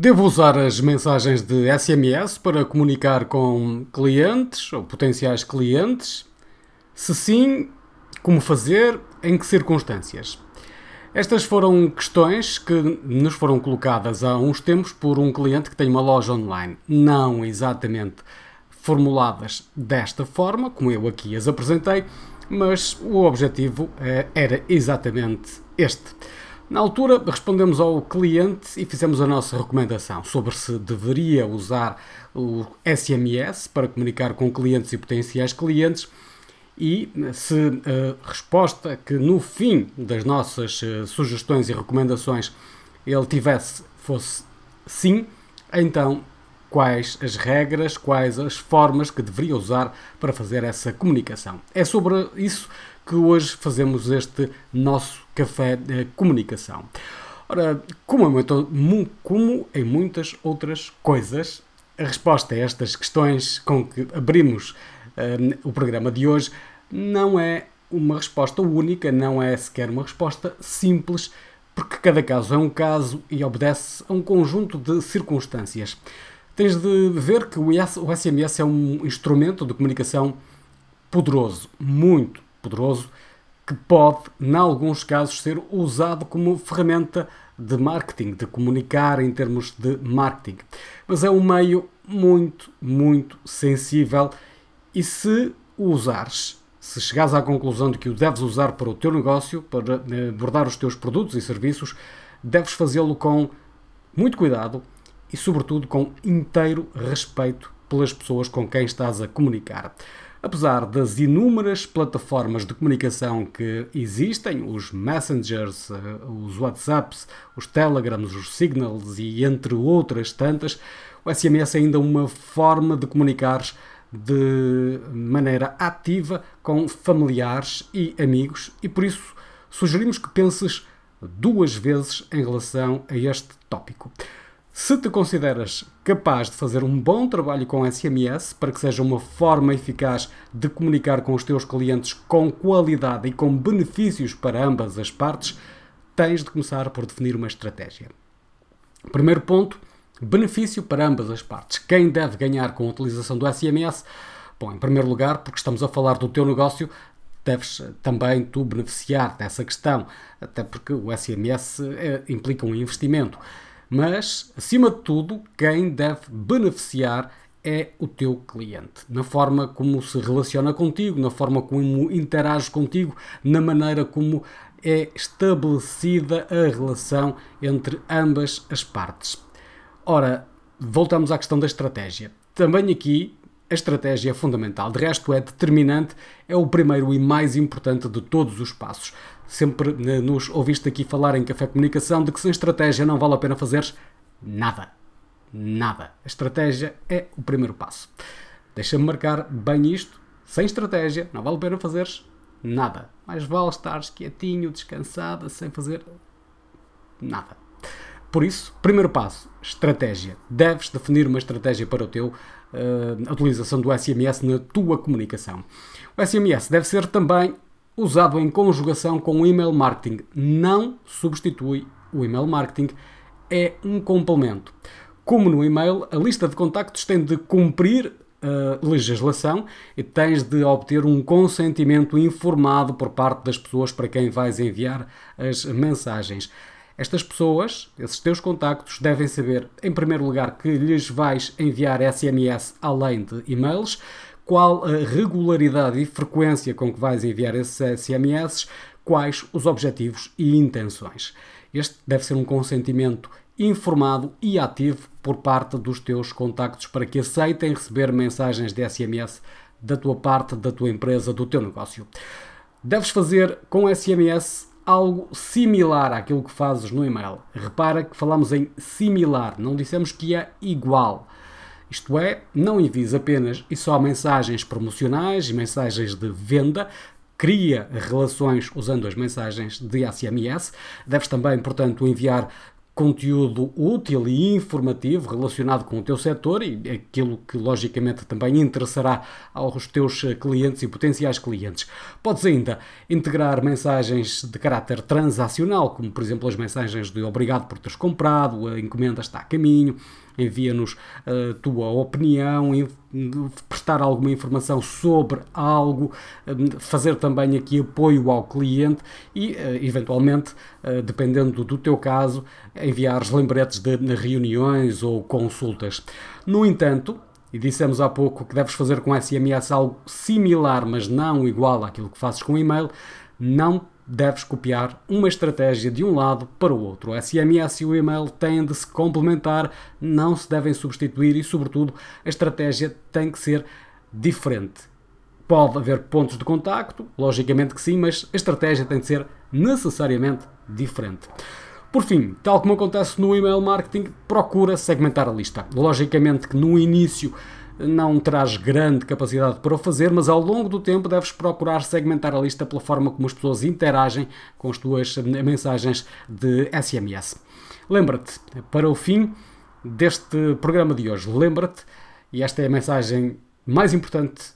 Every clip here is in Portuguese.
Devo usar as mensagens de SMS para comunicar com clientes ou potenciais clientes? Se sim, como fazer? Em que circunstâncias? Estas foram questões que nos foram colocadas há uns tempos por um cliente que tem uma loja online. Não exatamente formuladas desta forma, como eu aqui as apresentei, mas o objetivo eh, era exatamente este. Na altura, respondemos ao cliente e fizemos a nossa recomendação sobre se deveria usar o SMS para comunicar com clientes e potenciais clientes e se a resposta que no fim das nossas eh, sugestões e recomendações ele tivesse fosse sim, então quais as regras, quais as formas que deveria usar para fazer essa comunicação. É sobre isso que hoje fazemos este nosso café de comunicação. Ora, como muito, como em muitas outras coisas, a resposta a estas questões com que abrimos um, o programa de hoje não é uma resposta única, não é sequer uma resposta simples, porque cada caso é um caso e obedece a um conjunto de circunstâncias. Tens de ver que o SMS é um instrumento de comunicação poderoso, muito poderoso, que pode, em alguns casos, ser usado como ferramenta de marketing, de comunicar em termos de marketing. Mas é um meio muito, muito sensível e se o usares, se chegares à conclusão de que o deves usar para o teu negócio, para eh, abordar os teus produtos e serviços, deves fazê-lo com muito cuidado e, sobretudo, com inteiro respeito pelas pessoas com quem estás a comunicar. Apesar das inúmeras plataformas de comunicação que existem, os Messengers, eh, os WhatsApps, os Telegrams, os Signals e entre outras tantas, o SMS é ainda uma forma de comunicares de maneira ativa com familiares e amigos e por isso sugerimos que penses duas vezes em relação a este tópico. Se te consideras capaz de fazer um bom trabalho com SMS para que seja uma forma eficaz de comunicar com os teus clientes com qualidade e com benefícios para ambas as partes, tens de começar por definir uma estratégia. Primeiro ponto: benefício para ambas as partes. Quem deve ganhar com a utilização do SMS? Bom, em primeiro lugar, porque estamos a falar do teu negócio, deves também tu beneficiar dessa questão, até porque o SMS eh, implica um investimento. Mas, acima de tudo, quem deve beneficiar é o teu cliente, na forma como se relaciona contigo, na forma como interage contigo, na maneira como é estabelecida a relação entre ambas as partes. Ora, voltamos à questão da estratégia. Também aqui a estratégia é fundamental, de resto é determinante, é o primeiro e mais importante de todos os passos sempre eh, nos ouviste aqui falar em Café Comunicação de que sem estratégia não vale a pena fazeres nada. Nada. A estratégia é o primeiro passo. Deixa-me marcar bem isto. Sem estratégia não vale a pena fazeres nada. Mais vale estares quietinho, descansada, sem fazer nada. Por isso, primeiro passo, estratégia. Deves definir uma estratégia para o teu uh, utilização do SMS na tua comunicação. O SMS deve ser também usado em conjugação com o email marketing. Não substitui o email marketing, é um complemento. Como no e-mail, a lista de contactos tem de cumprir a legislação e tens de obter um consentimento informado por parte das pessoas para quem vais enviar as mensagens. Estas pessoas, esses teus contactos, devem saber, em primeiro lugar, que lhes vais enviar SMS além de e-mails qual a regularidade e frequência com que vais enviar esses SMS, quais os objetivos e intenções. Este deve ser um consentimento informado e ativo por parte dos teus contactos para que aceitem receber mensagens de SMS da tua parte, da tua empresa, do teu negócio. Deves fazer com SMS algo similar àquilo que fazes no e-mail. Repara que falamos em similar, não dissemos que é igual. Isto é, não envies apenas e só mensagens promocionais e mensagens de venda, cria relações usando as mensagens de SMS. Deves também, portanto, enviar conteúdo útil e informativo relacionado com o teu setor e aquilo que logicamente também interessará aos teus clientes e potenciais clientes. Podes ainda integrar mensagens de caráter transacional, como por exemplo as mensagens de obrigado por teres comprado, a encomenda está a caminho, envia-nos a tua opinião, prestar alguma informação sobre algo, hum, fazer também aqui apoio ao cliente e, eh, eventualmente, eh, dependendo do teu caso, enviares lembretes de reuniões ou consultas. No entanto, e dissemos há pouco que deves fazer com SMS algo similar, mas não igual àquilo que fazes com e-mail, não deves copiar uma estratégia de um lado para o outro. O SMS e o e-mail têm de se complementar, não se devem substituir e, sobretudo, a estratégia tem que ser diferente. Pode haver pontos de contacto, logicamente que sim, mas a estratégia tem de ser necessariamente diferente. Por fim, tal como acontece no email marketing, procura segmentar a lista. Logicamente que no início não terás grande capacidade para o fazer, mas ao longo do tempo deves procurar segmentar a lista pela forma como as pessoas interagem com as tuas mensagens de SMS. Lembra-te, para o fim deste programa de hoje, lembra-te, e esta é a mensagem mais importante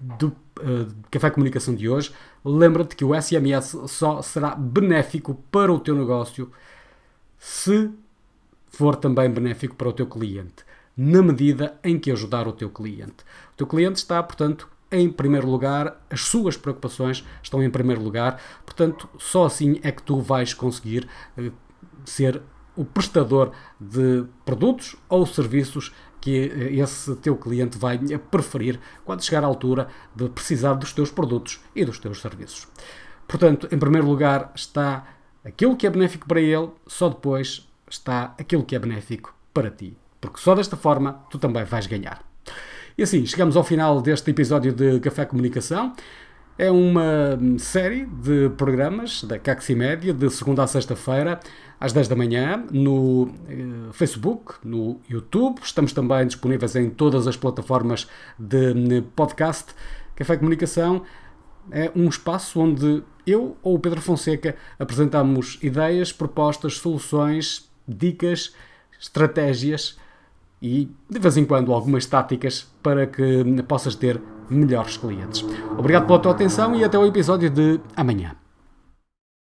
do uh, Café Comunicação de hoje, lembra-te que o SMS só será benéfico para o teu negócio se for também benéfico para o teu cliente na medida em que ajudar o teu cliente. O teu cliente está, portanto, em primeiro lugar, as suas preocupações estão em primeiro lugar, portanto, só assim é que tu vais conseguir eh, ser o prestador de produtos ou serviços que eh, esse teu cliente vai preferir quando chegar à altura de precisar dos teus produtos e dos teus serviços. Portanto, em primeiro lugar está aquilo que é benéfico para ele, só depois está aquilo que é benéfico para ti porque só desta forma tu também vais ganhar. E assim, chegamos ao final deste episódio de Café Comunicação. É uma série de programas da Caximédia, de segunda a sexta-feira, às 10 da manhã, no eh, Facebook, no YouTube. Estamos também disponíveis em todas as plataformas de podcast. Café Comunicação é um espaço onde eu ou o Pedro Fonseca apresentamos ideias, propostas, soluções, dicas, estratégias e de vez em quando algumas táticas para que possas ter melhores clientes. Obrigado pela tua atenção e até o episódio de amanhã.